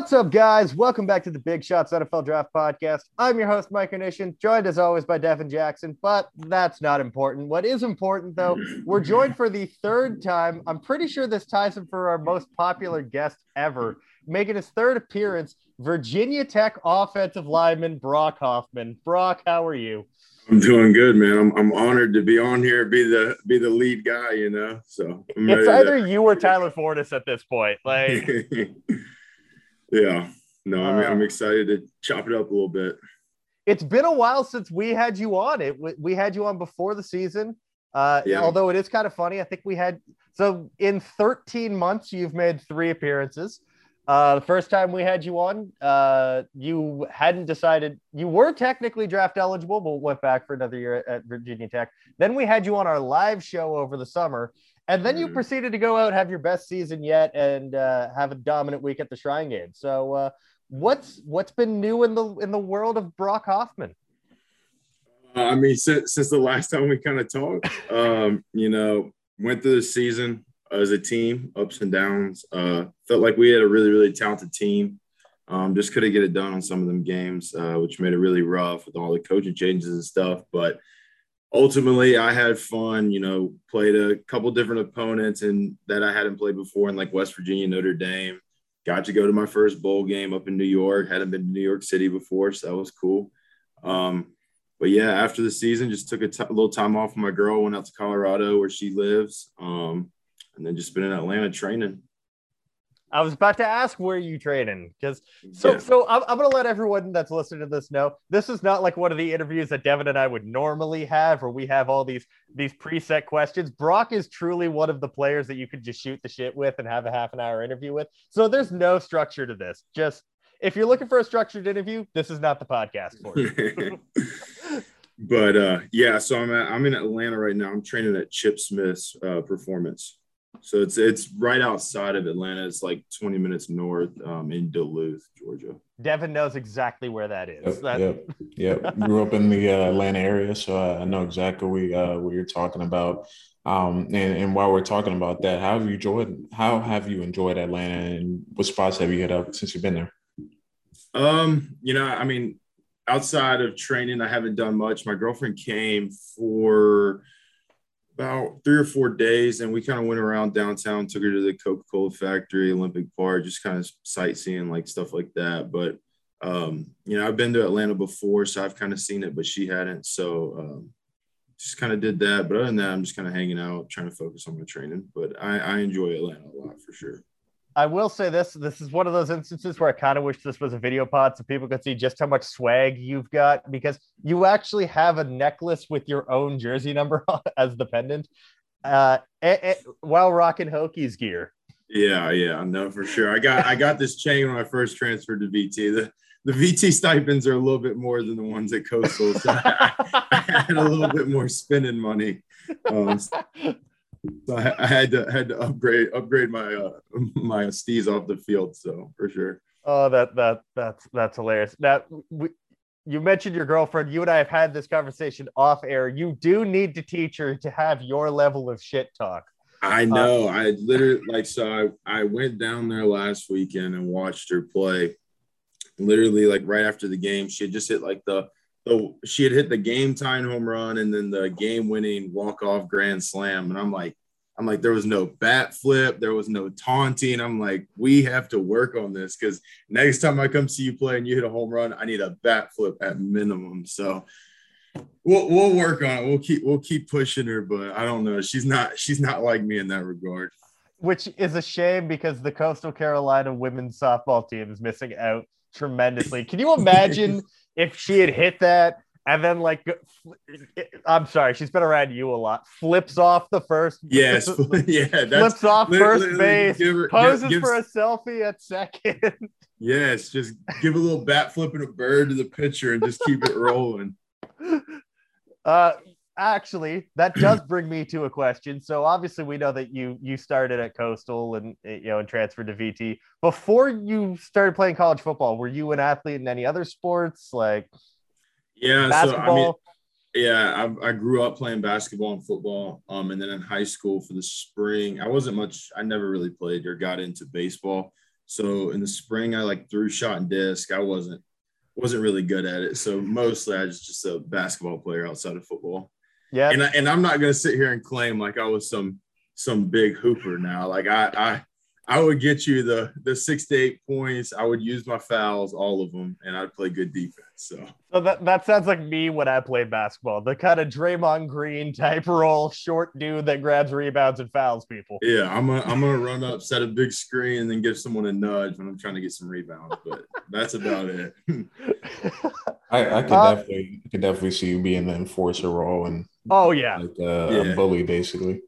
What's up, guys? Welcome back to the Big Shots NFL Draft Podcast. I'm your host, Mike Nation, joined as always by Devin Jackson, but that's not important. What is important, though, we're joined for the third time. I'm pretty sure this ties him for our most popular guest ever, making his third appearance, Virginia Tech offensive lineman Brock Hoffman. Brock, how are you? I'm doing good, man. I'm, I'm honored to be on here, be the be the lead guy, you know. So it's either to... you or Tyler Fortis at this point. Like Yeah. No, I'm, uh, I'm excited to chop it up a little bit. It's been a while since we had you on. It we had you on before the season. Uh, yeah. Although it is kind of funny, I think we had so in 13 months you've made three appearances. Uh, the first time we had you on, uh, you hadn't decided you were technically draft eligible, but went back for another year at Virginia Tech. Then we had you on our live show over the summer, and then you mm-hmm. proceeded to go out, have your best season yet, and uh, have a dominant week at the Shrine Game. So, uh, what's what's been new in the in the world of Brock Hoffman? Uh, I mean, since since the last time we kind of talked, um, you know, went through the season as a team, ups and downs. Uh, felt like we had a really really talented team. Um, just couldn't get it done on some of them games, uh, which made it really rough with all the coaching changes and stuff. But ultimately I had fun, you know, played a couple different opponents and that I hadn't played before in like West Virginia, Notre Dame. Got to go to my first bowl game up in New York. Hadn't been to New York City before, so that was cool. Um, but yeah, after the season, just took a, little time off with my girl, went out to Colorado where she lives, um, and then just been in Atlanta training. I was about to ask where you training because so yeah. so I'm, I'm, gonna let everyone that's listening to this know this is not like one of the interviews that Devin and I would normally have where we have all these these preset questions. Brock is truly one of the players that you could just shoot the shit with and have a half an hour interview with. So there's no structure to this. Just if you're looking for a structured interview, this is not the podcast for you. but uh, yeah, so I'm at, I'm in Atlanta right now. I'm training at Chip Smith's uh, Performance. So it's it's right outside of Atlanta. It's like 20 minutes north um, in Duluth, Georgia. Devin knows exactly where that is. Yep, that... yep, yep. Grew up in the uh, Atlanta area, so I know exactly we, uh, what you're talking about. Um, and, and while we're talking about that, how have you enjoyed? How have you enjoyed Atlanta, and what spots have you hit up since you've been there? Um, you know, I mean, outside of training, I haven't done much. My girlfriend came for about three or four days and we kind of went around downtown took her to the coca-cola factory olympic park just kind of sightseeing like stuff like that. But um, you know i've been to atlanta before so i've kind of seen it but she hadn't. So um, just kind of did that. But other than that i'm just kind of hanging out trying to focus on my training. But I, I enjoy atlanta a lot for sure I will say this: this is one of those instances where I kind of wish this was a video pod so people could see just how much swag you've got because you actually have a necklace with your own jersey number as the pendant, uh, while rocking Hokies gear. Yeah, yeah, no, for sure. I got I got this chain when I first transferred to VT. The the VT stipends are a little bit more than the ones at Coastal, so I, I had a little bit more spending money. Um, so I, I, had to had to upgrade upgrade my uh, my steez off the field. So for sure. Oh, that that that's that's hilarious. Now, we, you mentioned your girlfriend. You and I have had this conversation off air. You do need to teach her to have your level of shit talk. I uh, know. Um, I literally like so. I, I went down there last weekend and watched her play. Literally, like right after the game, she had just hit like the so she had hit the game time home run and then the game winning walk off grand slam. And I'm like, I'm like, there was no bat flip, there was no taunting. I'm like, we have to work on this because next time I come see you play and you hit a home run, I need a bat flip at minimum. So we'll we'll work on it. We'll keep we'll keep pushing her, but I don't know. She's not she's not like me in that regard. Which is a shame because the Coastal Carolina women's softball team is missing out tremendously. Can you imagine if she had hit that and then like I'm sorry, she's been around you a lot. Flips off the first. Yes, yeah. That's flips off first base. Her, poses give, for a selfie at second. Yes, just give a little bat flip and a bird to the pitcher and just keep it rolling. Uh, actually, that does bring me to a question. So obviously, we know that you you started at Coastal and you know and transferred to VT. Before you started playing college football, were you an athlete in any other sports like? Yeah, basketball? so I mean, yeah, I, I, grew up playing basketball and football. Um, and then in high school for the spring, I wasn't much. I never really played or got into baseball. So in the spring, I like threw shot and disc. I wasn't wasn't really good at it. So mostly I was just a basketball player outside of football. Yeah. And, I, and I'm not going to sit here and claim like I was some some big hooper now. Like I I I would get you the the six to eight points. I would use my fouls, all of them, and I'd play good defense. So, so that, that sounds like me when I played basketball. The kind of Draymond Green type role, short dude that grabs rebounds and fouls people. Yeah, I'm gonna I'm gonna run up, set a big screen, and then give someone a nudge when I'm trying to get some rebounds. But that's about it. I, I could uh, definitely I could definitely see you being the enforcer role and oh yeah, like uh, yeah. a bully basically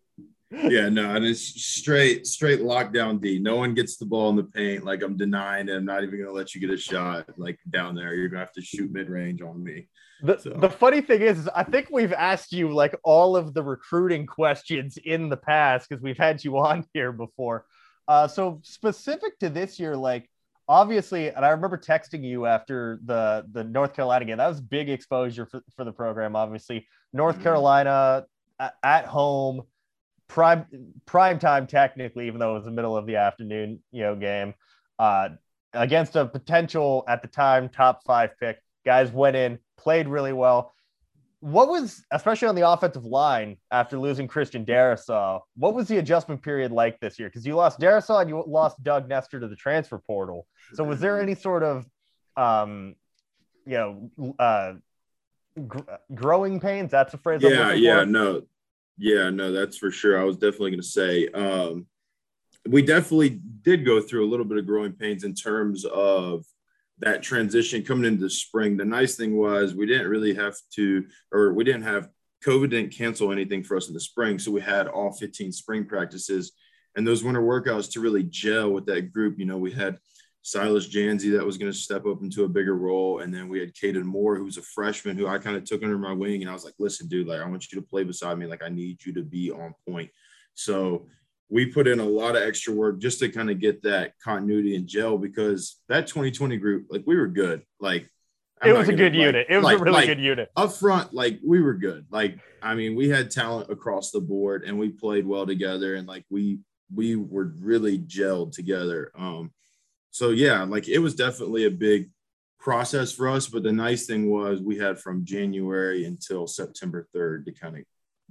yeah, no, and it's straight, straight lockdown D. No one gets the ball in the paint. Like I'm denying it. I'm not even gonna let you get a shot like down there. You're gonna have to shoot mid range on me. The, so. the funny thing is, is, I think we've asked you like all of the recruiting questions in the past because we've had you on here before. Uh, so specific to this year, like obviously, and I remember texting you after the the North Carolina game. That was big exposure for, for the program. Obviously, North mm-hmm. Carolina at, at home prime prime time technically, even though it was the middle of the afternoon, you know, game uh, against a potential at the time top five pick. Guys went in, played really well. What was, especially on the offensive line, after losing Christian Darrisaw, what was the adjustment period like this year? Because you lost Darrisaw and you lost Doug Nester to the transfer portal. So was there any sort of, um, you know, uh, gr- growing pains? That's a phrase. Yeah, yeah, no, yeah, no, that's for sure. I was definitely going to say um, we definitely did go through a little bit of growing pains in terms of that transition coming into spring. The nice thing was we didn't really have to, or we didn't have COVID didn't cancel anything for us in the spring. So we had all 15 spring practices and those winter workouts to really gel with that group. You know, we had Silas Dzansi that was going to step up into a bigger role. And then we had Kaden Moore, who was a freshman who I kind of took under my wing. And I was like, listen, dude, like, I want you to play beside me. Like, I need you to be on point. So we put in a lot of extra work just to kind of get that continuity and gel because that 2020 group, like, we were good. Like, I'm it was a good like, unit. It was like, a really like, good unit. Up front, like, we were good. Like, I mean, we had talent across the board and we played well together. And like, we, we were really gelled together. Um, so yeah, like it was definitely a big process for us. But the nice thing was we had from January until September 3rd to kind of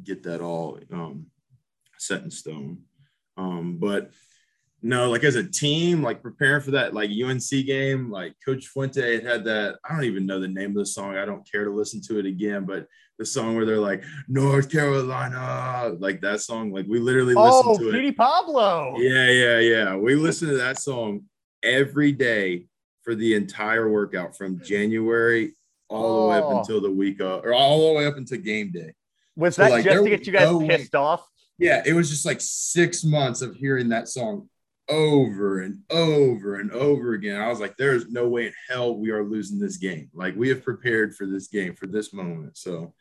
get that all um, set in stone. Um, but no, like as a team, like preparing for that like UNC game, like Coach Fuente had had that. I don't even know the name of the song. I don't care to listen to it again, but the song where they're like North Carolina, like that song. Like we literally listened oh, to it. Petey Pablo. Yeah, yeah, yeah. We listened to that song every day for the entire workout from January all oh. the way up oh. until the week of, or all the way up until game day. Was so that like, just to get you guys no pissed way. off? Yeah, it was just like six months of hearing that song over and over and over again. I was like, there's no way in hell we are losing this game. Like we have prepared for this game, for this moment. So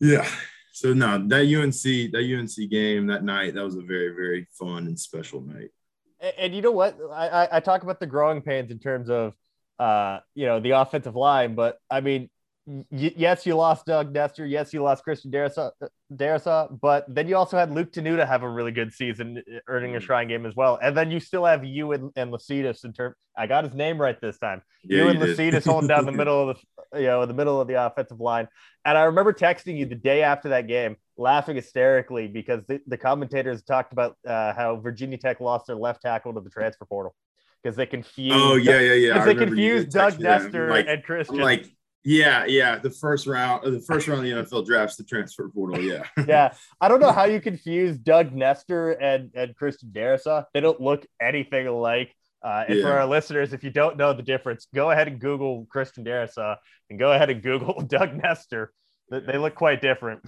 yeah. So no, that UNC, that UNC game that night, that was a very, very fun and special night and, you know what? I, I, I talk about the growing pains in terms of uh, you know, the offensive line, but I mean, y- yes, you lost Doug Nester. Yes, you lost Christian Darrisaw, Darrisaw, but then you also had Luke Tenuta have a really good season, earning a mm. Shrine game as well. And then you still have you and, and in term. I got his name right this time. Yeah, you and Lecitus holding down the middle of the, you know, the middle of the offensive line. And I remember texting you the day after that game laughing hysterically because the, the commentators talked about uh, how Virginia Tech lost their left tackle to the transfer portal because they confused. Oh yeah, yeah, yeah. Because they confused Doug Nester like, and Christian. I'm like, yeah, yeah. The first round, the first round of the NFL drafts, the transfer portal. Yeah, yeah. I don't know how you confuse Doug Nester and and Christian Darrisaw. They don't look anything alike. Uh, and yeah. for our listeners, if you don't know the difference, go ahead and Google Christian Darrisaw and go ahead and Google Doug Nester. They look quite different.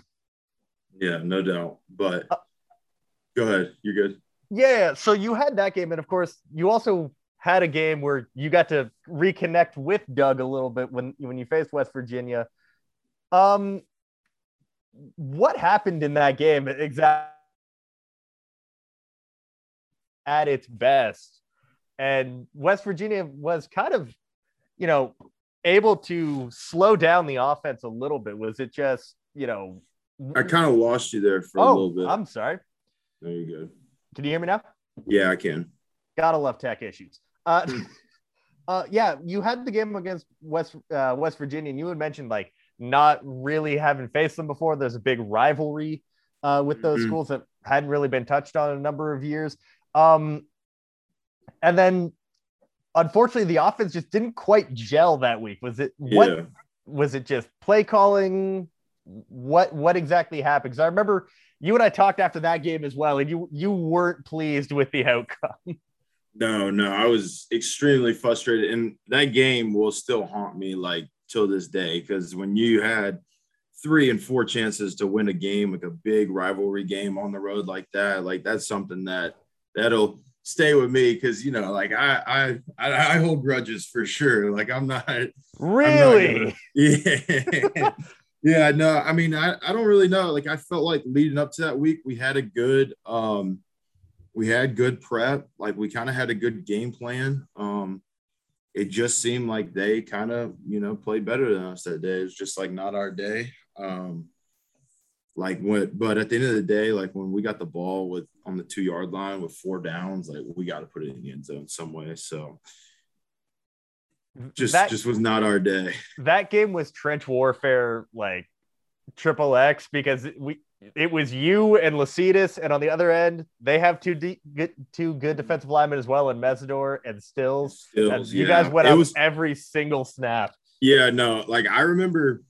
Yeah, no doubt. But uh, go ahead. You're good. Yeah. So you had that game. And of course, you also had a game where you got to reconnect with Doug a little bit when, when you faced West Virginia. Um, what happened in that game exactly at its best? And West Virginia was kind of, you know, able to slow down the offense a little bit. Was it just, you know, I kind of lost you there for oh, a little bit. I'm sorry. No, you're good. Can you hear me now? Yeah, I can. Gotta love tech issues. Uh, uh, yeah, you had the game against West uh, West Virginia, and you had mentioned like not really having faced them before. There's a big rivalry uh, with those mm-hmm. schools that hadn't really been touched on in a number of years. Um, and then, unfortunately, the offense just didn't quite gel that week. Was it what? Yeah. Was it just play calling? What what exactly happened? Because I remember you and I talked after that game as well, and you you weren't pleased with the outcome. No, no, I was extremely frustrated, and that game will still haunt me like till this day because when you had three and four chances to win a game, like a big rivalry game on the road like that, like that's something that that'll stay with me because you know, like I I I hold grudges for sure. Like I'm not really, I'm not yeah. yeah, no, I mean, I, I don't really know. Like, I felt like leading up to that week, we had a good, um, we had good prep. Like, we kind of had a good game plan. Um, it just seemed like they kind of, you know, played better than us that day. It's just like not our day. Um, like what, but at the end of the day, like when we got the ball with on the two yard line with four downs, like we got to put it in the end zone some way. So, just that, just was not our day. That game was trench warfare, like triple X, because we it was you and Lecitus, and on the other end, they have two de- good, two good mm-hmm. defensive linemen as well, and Mesidor and Stills. Stills and you yeah. guys went it up was, every single snap. Yeah, no, like I remember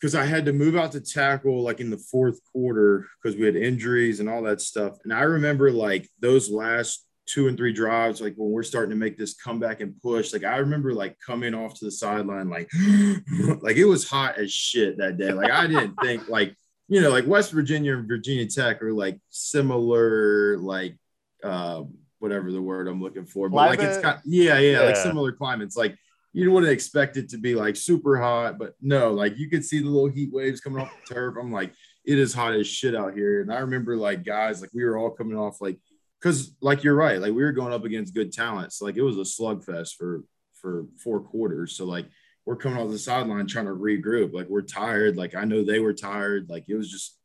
because I had to move out to tackle like in the fourth quarter because we had injuries and all that stuff. And I remember like those last two and three drives, like when we're starting to make this comeback and push, like I remember like coming off to the sideline, like, like it was hot as shit that day. Like I didn't think like, you know, like West Virginia and Virginia Tech are like similar, like, uh, whatever the word I'm looking for, but Climate. like it's got, yeah, yeah, yeah, like similar climates. Like you wouldn't expect it to be like super hot, but no, like you could see the little heat waves coming off the turf. I'm like, it is hot as shit out here. And I remember like guys, like we were all coming off like because like you're right, like we were going up against good talents. So, like it was a slugfest for for four quarters. So like we're coming off the sideline trying to regroup. Like we're tired. Like I know they were tired. Like it was just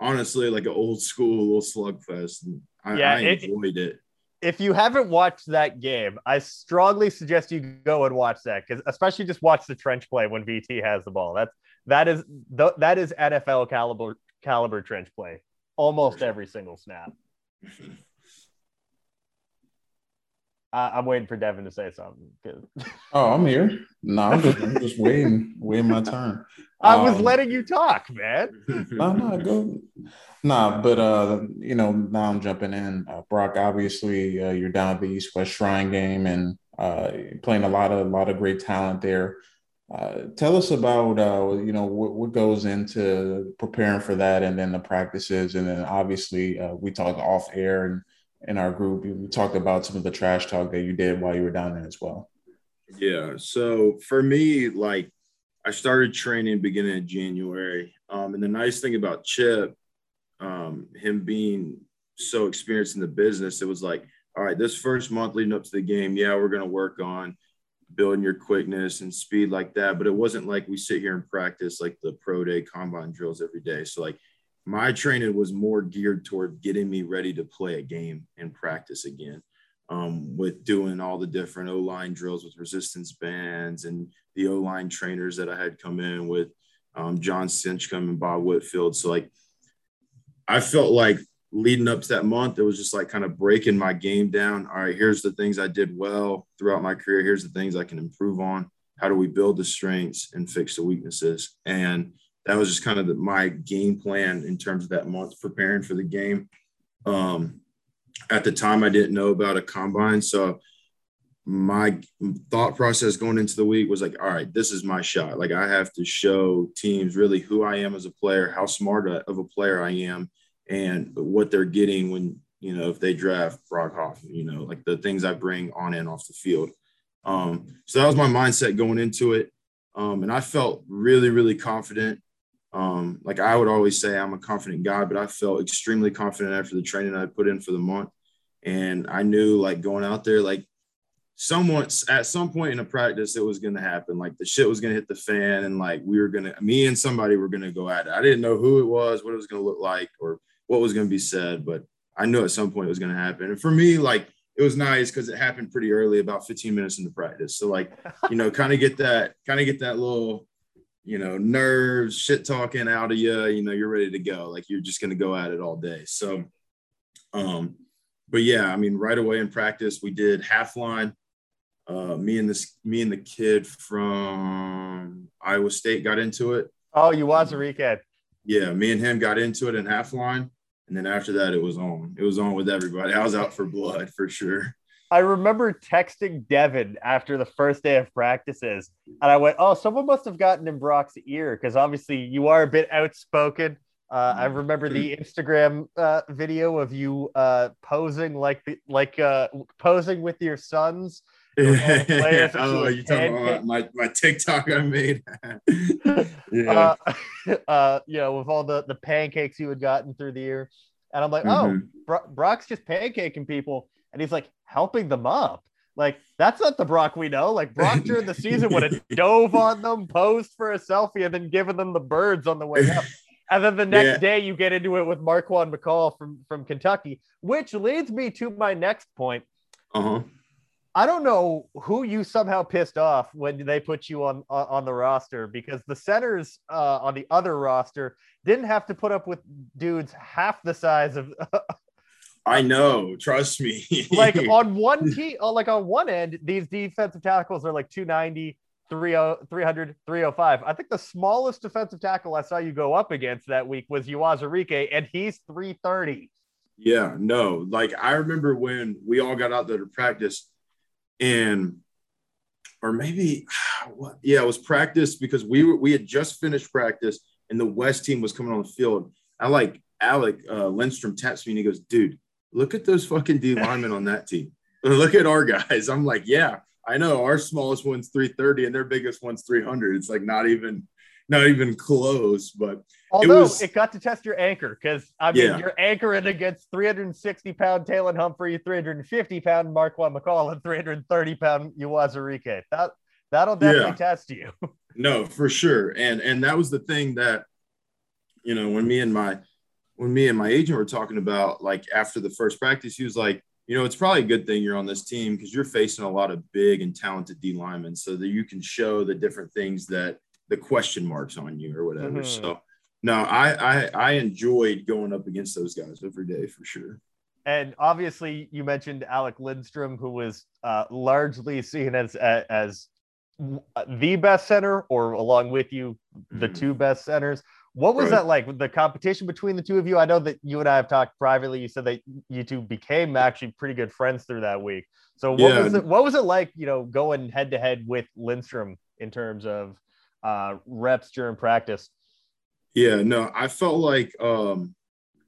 honestly like an old school little slugfest. And I, yeah, I enjoyed it, it. If you haven't watched that game, I strongly suggest you go and watch that because especially just watch the trench play when VT has the ball. That's that is that is NFL caliber caliber trench play almost every single snap. I, am waiting for Devin to say something. Oh, I'm here. No, I'm just, I'm just waiting, waiting my turn. I was um, letting you talk, man. no, no, go. Nah, but uh, you know, now I'm jumping in. Uh, Brock, obviously, uh, you're down at the East West Shrine game and uh, playing a lot of a lot of great talent there. Uh, tell us about uh, you know what, what goes into preparing for that, and then the practices, and then obviously uh, we talked off air and in our group. We talked about some of the trash talk that you did while you were down there as well. Yeah. So for me, like I started training beginning of January. Um, and the nice thing about Chip, um, him being so experienced in the business, it was like, all right, this first month leading up to the game, yeah, we're going to work on building your quickness and speed like that. But it wasn't like we sit here and practice like the pro day combine drills every day. So like my training was more geared toward getting me ready to play a game and practice again um, with doing all the different O line drills with resistance bands and the O line trainers that I had come in with um, Jon Stinchcomb and Bob Whitfield. So, like, I felt like leading up to that month, it was just like kind of breaking my game down. All right, here's the things I did well throughout my career. Here's the things I can improve on. How do we build the strengths and fix the weaknesses? And that was just kind of the, my game plan in terms of that month preparing for the game. Um, at the time I didn't know about a combine. So my thought process going into the week was like, all right, this is my shot. Like I have to show teams really who I am as a player, how smart of a player I am, and what they're getting when you know if they draft Brock Hoffman. You know, like the things I bring on and off the field. Um, so that was my mindset going into it, um, and I felt really, really confident. Um, like I would always say, I'm a confident guy, but I felt extremely confident after the training I put in for the month, and I knew like going out there, like someone at some point in a practice it was going to happen. Like the shit was going to hit the fan and like we were going to me and somebody were going to go at it. I didn't know who it was what it was going to look like or what was going to be said but i knew at some point it was going to happen. And for me like it was nice because it happened pretty early about 15 minutes into practice. So like you know kind of get that kind of get that little you know nerves shit talking out of you you know you're ready to go like you're just going to go at it all day so um but yeah i mean right away in practice we did half line uh, me and this me and the kid from Iowa State got into it. Oh, you was a weekend. Yeah, me and him got into it in half line, and then after that, it was on. It was on with everybody. I was out for blood for sure. I remember texting Devin after the first day of practices, and I went, "Oh, someone must have gotten in Brock's ear because obviously you are a bit outspoken." Uh, I remember the Instagram uh, video of you uh, posing like the, like uh, posing with your sons oh, you talking about my, my TikTok I made? yeah. Uh, uh, you know, with all the, the pancakes you had gotten through the year. And I'm like, oh, mm-hmm. oh, Bro- Brock's just pancaking people. And he's like, helping them up. Like, that's not the Brock we know. Like, Brock during the season would have dove on them, posed for a selfie, and then given them the birds on the way up. And then the next yeah. day, you get into it with Marquan McCall from, from Kentucky, which leads me to my next point. Uh-huh. I don't know who you somehow pissed off when they put you on on the roster because the centers uh, on the other roster didn't have to put up with dudes half the size of. I know, trust me. like on one team, uh, like on one end, these defensive tackles are like 290, 30, 300, 305. I think the smallest defensive tackle I saw you go up against that week was Uwazurike, and he's 330. Yeah, no, like I remember when we all got out there to practice and or maybe what yeah it was practice because we were we had just finished practice and the west team was coming on the field i like alec uh, lindstrom taps me and he goes dude look at those fucking d linemen on that team look at our guys i'm like yeah i know our smallest one's 330 and their biggest one's 300 it's like not even not even close. But although it, was, it got to test your anchor, because I mean yeah. you're anchoring against 360 pound Taylon Humphrey, 350 pound Marquan McCall, and 330 pound Uwazurike. That that'll definitely yeah. test you. no, for sure. And and that was the thing that you know when me and my when me and my agent were talking about like after the first practice, he was like, you know, it's probably a good thing you're on this team because you're facing a lot of big and talented D linemen so that you can show the different things that the question marks on you or whatever. Mm-hmm. So no, I, I I enjoyed going up against those guys every day for sure. And obviously, you mentioned Alec Lindstrom, who was uh, largely seen as as the best center, or along with you, the mm-hmm. two best centers. What was right. that like? The competition between the two of you? I know that you and I have talked privately. You said that you two became actually pretty good friends through that week. So what yeah. was it? What was it like? You know, going head to head with Lindstrom in terms of uh, reps during practice? Yeah, no, I felt like um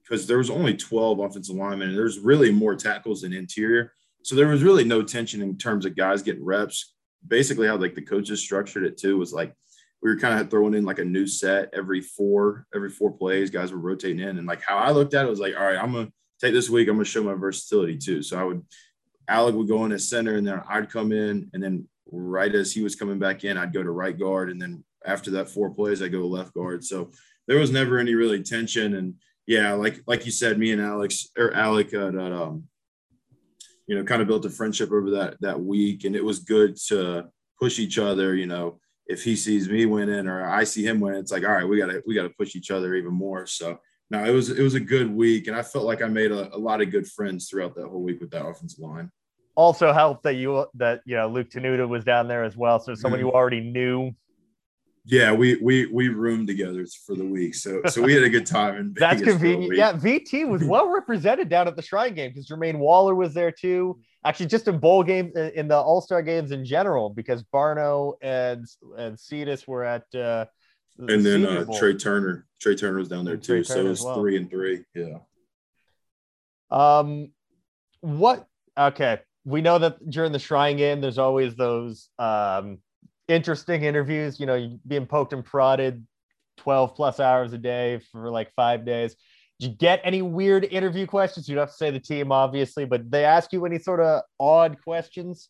because there was only 12 offensive linemen and there's really more tackles than interior. So there was really no tension in terms of guys getting reps. Basically, how like the coaches structured it too was like we were kind of throwing in like a new set every four, every four plays, guys were rotating in. And like how I looked at it was like, all right, I'm gonna take this week, I'm gonna show my versatility too. So I would Alec would go in as center and then I'd come in and then right as he was coming back in, I'd go to right guard and then after that four plays, I go left guard. So there was never any really tension. And yeah, like like you said, me and Alex or Alec, uh, um, you know, kind of built a friendship over that that week, and it was good to push each other. You know, if he sees me winning or I see him winning, it's like, all right, we gotta we gotta push each other even more. So no, it was it was a good week, and I felt like I made a, a lot of good friends throughout that whole week with that offensive line. Also helped that you that you know Luke Tenuta was down there as well, so someone mm-hmm. you already knew Yeah, we we we roomed together for the week, so so we had a good time. In That's convenient. Yeah, VT was well represented down at the Shrine game because Jermaine Waller was there too. Actually, just in bowl games, in the All Star games in general, because Barno and and Cetus were at. Uh, the and then uh, Tre Turner, Tre Turner was down there too. So it was well. three and three. Yeah. Um, what? Okay, we know that during the Shrine game, there's always those um interesting interviews. You know, being poked and prodded 12 plus hours a day for like five days. Did you get any weird interview questions? You have to say the team, obviously, but they ask you any sort of odd questions?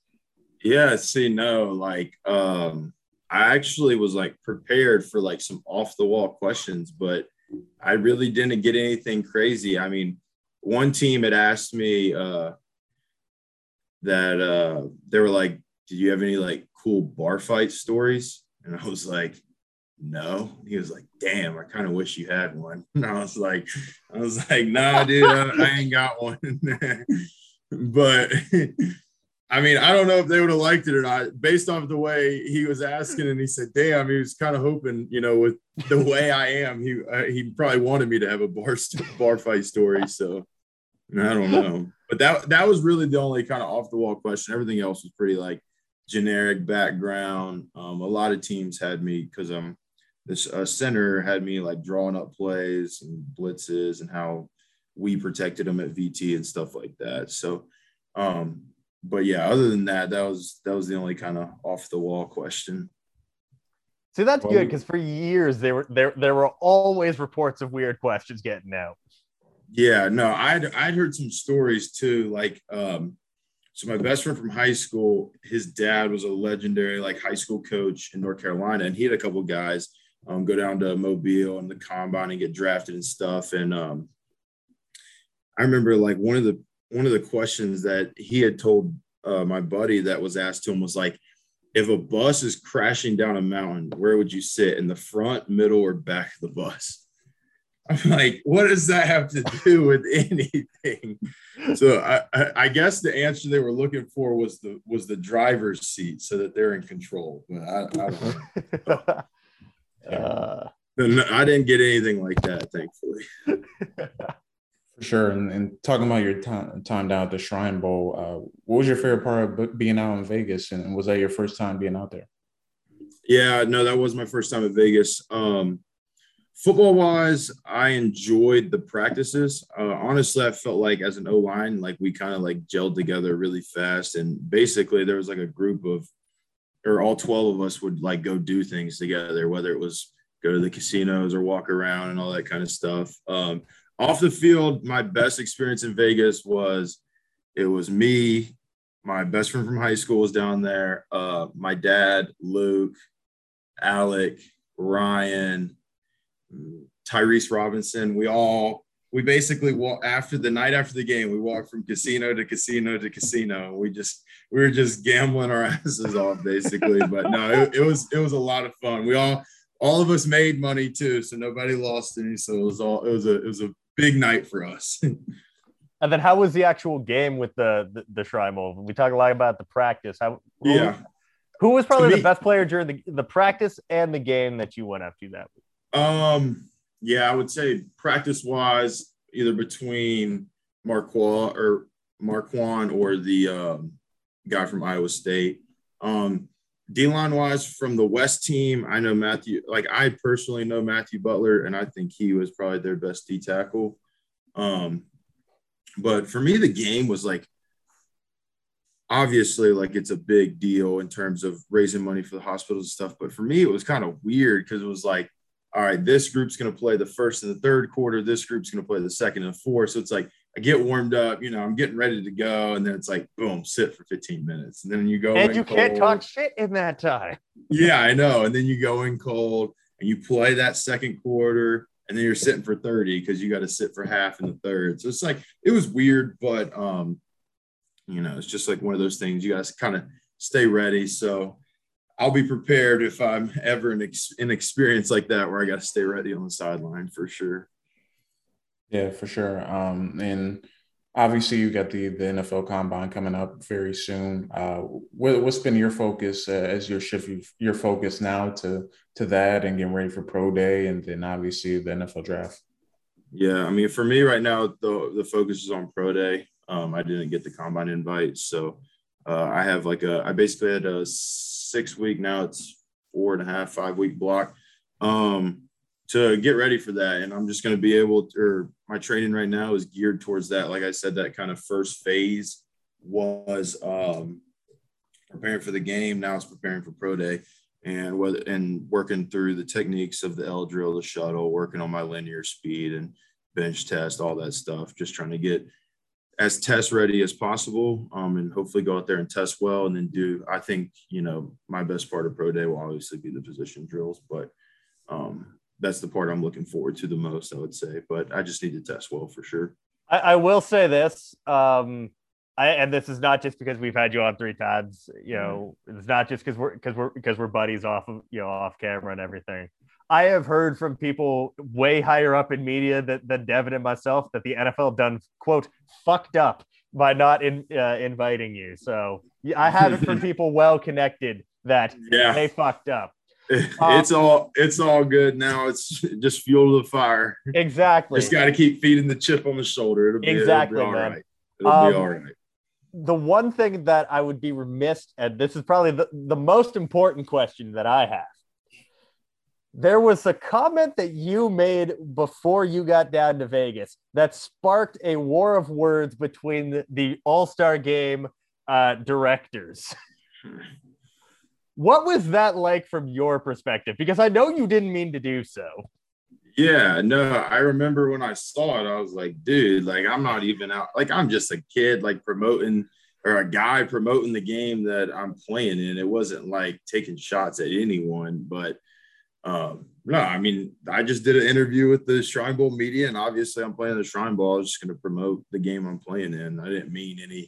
Yeah, see, no, like um I actually was like prepared for like some off the wall questions, but I really didn't get anything crazy. I mean, one team had asked me uh that uh they were like, Did you have any like cool bar fight stories? And I was like, no. He was like, damn, I kind of wish you had one. And I was like, I was like, nah, dude, I, I ain't got one. but I mean, I don't know if they would have liked it or not, based off the way he was asking. And he said, "Damn," he was kind of hoping, you know, with the way I am, he uh, he probably wanted me to have a bar bar fight story. So I don't know, but that that was really the only kind of off the wall question. Everything else was pretty like generic background. Um, a lot of teams had me because I'm um, this uh, center had me like drawing up plays and blitzes and how we protected them at VT and stuff like that. So, um, but yeah, other than that, that was that was the only kind of off the wall question. See, that's well, good because for years there were there there were always reports of weird questions getting out. Yeah, no, I'd I'd heard some stories too, like um, so my best friend from high school, his dad was a legendary like high school coach in North Carolina, and he had a couple guys um, go down to Mobile and the combine and get drafted and stuff. And um, I remember like one of the one of the questions that he had told uh, my buddy that was asked to him was like, if a bus is crashing down a mountain, where would you sit in the front, middle, or back of the bus? I'm like, what does that have to do with anything? So I, I, I, guess the answer they were looking for was the was the driver's seat, so that they're in control. But I, I don't know. uh, I didn't get anything like that, thankfully. For sure. And, and talking about your time, time down at the Shrine Bowl, uh, what was your favorite part of being out in Vegas? And was that your first time being out there? Yeah, no, that was my first time at Vegas. Um, football wise, I enjoyed the practices. Uh, honestly, I felt like as an O line, like we kind of like gelled together really fast. And basically, there was like a group of, or all 12 of us would like go do things together, whether it was go to the casinos or walk around and all that kind of stuff. Um, off the field, my best experience in Vegas was it was me, my best friend from high school was down there, uh, my dad, Luke, Alec, Ryan, Tyrese Robinson. We all we basically walk after the night after the game. We walked from casino to casino to casino. We just we were just gambling our asses off basically. But no, it, it was it was a lot of fun. We all all of us made money too, so nobody lost any. So it was all it was a it was a big night for us. and then how was the actual game with the the, the Shrine Bowl? We talk a lot about the practice. How yeah. Who was probably the best player during the, the practice and the game that you went after that week? Um, yeah, I would say practice wise, either between Marquan or Marquan or the um, guy from Iowa State. Um, D line wise, from the West team, I know Matthew, like I personally know Matthew Butler, and I think he was probably their best D tackle. Um, but for me, the game was like obviously like it's a big deal in terms of raising money for the hospitals and stuff. But for me, it was kind of weird because it was like all right, this group's going to play the first and the third quarter. This group's going to play the second and the fourth. So it's like I get warmed up, you know, I'm getting ready to go, and then it's like boom, sit for 15 minutes, and then you go. And you cold. can't talk shit in that time. Yeah, I know. And then you go in cold, and you play that second quarter, and then you're sitting for 30 because you got to sit for half in the third. So it's like it was weird, but um, you know, it's just like one of those things. You guys kind of stay ready. So I'll be prepared if I'm ever in ex- an experience like that where I got to stay ready on the sideline for sure. Yeah, for sure. Um, and obviously you got the the NFL Combine coming up very soon. Uh, what, has been your focus uh, as you're your focus now to to that and getting ready for pro day, and then obviously the NFL draft? Yeah, I mean, for me right now, the the focus is on pro day. Um, I didn't get the combine invite, so uh, I have like a I basically had a six week now. It's four and a half, five week block. Um, to get ready for that. And I'm just going to be able to, or my training right now is geared towards that. Like I said, that kind of first phase was um, preparing for the game. Now it's preparing for pro day and whether, and working through the techniques of the L drill, the shuttle, working on my linear speed and bench test, all that stuff, just trying to get as test ready as possible um, and hopefully go out there and test well and then do, I think, you know, my best part of pro day will obviously be the position drills, but um, that's the part I'm looking forward to the most, I would say. But I just need to test well for sure. I, I will say this. Um, I, and this is not just because we've had you on three times. You know, mm-hmm. it's not just because we're because we're because we're buddies off of you know off camera and everything. I have heard from people way higher up in media that, than Devin and myself that the NFL done quote fucked up by not in, uh, inviting you. So I have it from people well connected that yeah. they fucked up. it's um, all it's all good now. It's just fuel to the fire. Exactly. just got to keep feeding the chip on the shoulder. It'll be, exactly, it'll be all man. right. It'll um, be all right. The one thing that I would be remiss, and this is probably the, the most important question that I have. There was a comment that you made before you got down to Vegas that sparked a war of words between the, the All Star Game uh, directors. What was that like from your perspective? Because I know you didn't mean to do so. Yeah, no, I remember when I saw it, I was like, dude, like I'm not even out. Like I'm just a kid, like promoting or a guy promoting the game that I'm playing in. It wasn't like taking shots at anyone, but um, no, I mean, I just did an interview with the Shrine Bowl media, and obviously I'm playing the Shrine Bowl. I was just going to promote the game I'm playing in. I didn't mean any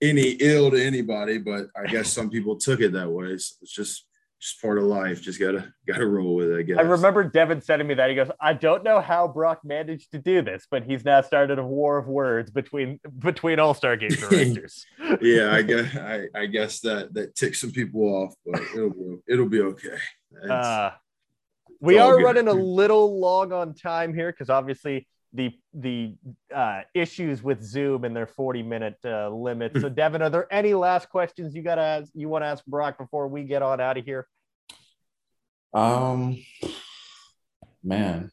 any ill to anybody, but I guess some people took it that way. So it's just just part of life. Just gotta gotta roll with it. I guess. I remember Devin sending me that. He goes, "I don't know how Brock managed to do this, but he's now started a war of words between between All Star game directors." yeah, I guess I, I, guess that that ticks some people off, but it'll be, it'll be okay. Uh, we are good. running a little long on time here because obviously the the uh, issues with Zoom and their 40 minute uh, limit. So, Devin, are there any last questions you got to you want to ask Brock before we get on out of here? Um, man,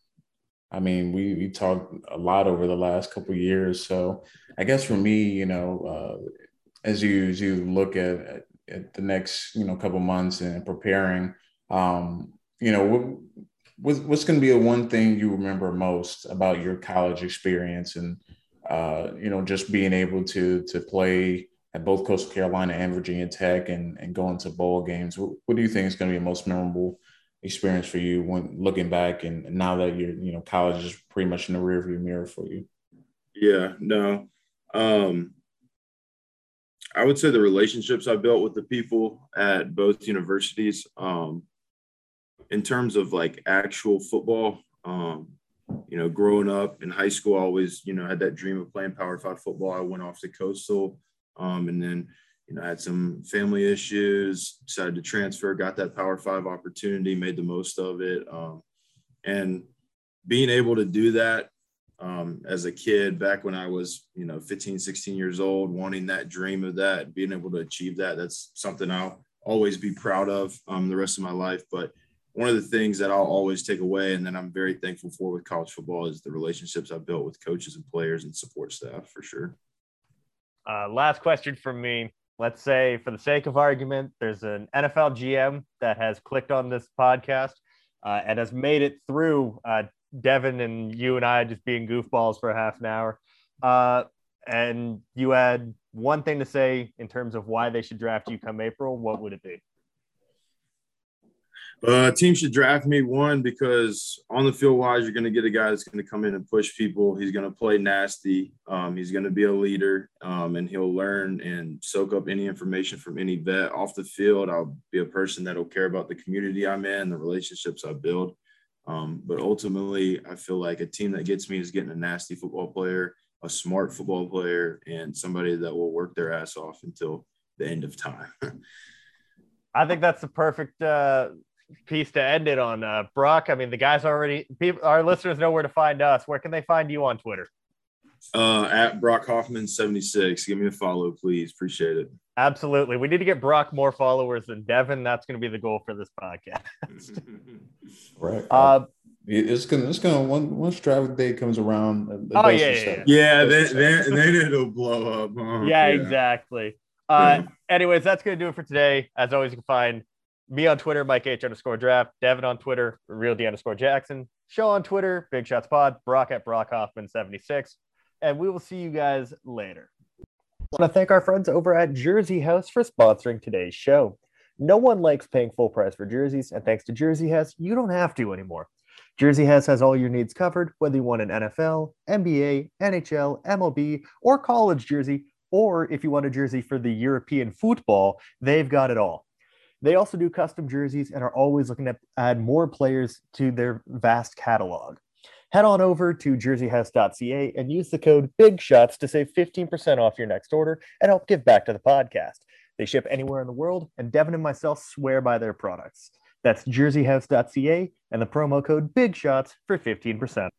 I mean, we we talked a lot over the last couple years. So, I guess for me, you know, uh, as you as you look at, at, the next you know couple months and preparing, um, you know, what what's, what's going to be the one thing you remember most about your college experience and uh, you know just being able to to play at both Coastal Carolina and Virginia Tech and, and going to bowl games. What, what do you think is going to be most memorable experience for you when looking back and now that you're, you know, college is pretty much in the rearview mirror for you? Yeah, no. Um, I would say the relationships I built with the people at both universities. Um, in terms of like actual football, um, you know, growing up in high school, I always, you know, had that dream of playing Power Five football. I went off to Coastal, um, and then, you know, I had some family issues, decided to transfer, got that Power Five opportunity, made the most of it, um, and being able to do that um, as a kid back when I was, you know, 15, 16 years old, wanting that dream of that, being able to achieve that, that's something I'll always be proud of um, the rest of my life. But one of the things that I'll always take away and that I'm very thankful for with college football is the relationships I've built with coaches and players and support staff for sure. Uh, last question from me. Let's say, for the sake of argument, there's an NFL GM that has clicked on this podcast uh, and has made it through uh, Devin and you and I just being goofballs for a half an hour. Uh, and you had one thing to say in terms of why they should draft you come April. What would it be? Uh, team should draft me one because on the field wise, you're going to get a guy that's going to come in and push people. He's going to play nasty. Um, he's going to be a leader, um, and he'll learn and soak up any information from any vet off the field. I'll be a person that'll care about the community I'm in, the relationships I build. Um, but ultimately, I feel like a team that gets me is getting a nasty football player a smart football player and somebody that will work their ass off until the end of time. I think that's the perfect uh, piece to end it on. Uh, Brock, I mean, the guys already, people, our listeners know where to find us. Where can they find you on Twitter? Uh, at Brock Hoffman 76. Give me a follow, please. Appreciate it. Absolutely. We need to get Brock more followers than Devin. That's going to be the goal for this podcast. right. Uh, it's gonna, it's gonna. One, once travel day comes around. Oh yeah, yeah, yeah, yeah. Then, then, then it'll blow up. Huh? Yeah, yeah, exactly. Uh, anyways, that's gonna do it for today. As always, you can find me on Twitter, Mike H underscore draft, Devin on Twitter, Real D underscore Jackson, show on Twitter, Big Shots Pod, Brock at Brock Hoffman 76. And we will see you guys later. I want to thank our friends over at Jersey House for sponsoring today's show. No one likes paying full price for jerseys, and thanks to Jersey House, you don't have to anymore. Jersey House has all your needs covered, whether you want an NFL, NBA, NHL, MLB, or college jersey, or if you want a jersey for the European football, they've got it all. They also do custom jerseys and are always looking to add more players to their vast catalog. Head on over to jerseyhouse.ca and use the code BIGSHOTS to save 15% off your next order and help give back to the podcast. They ship anywhere in the world, and Devin and myself swear by their products. That's jerseyhouse.ca and the promo code BIGSHOTS for 15%.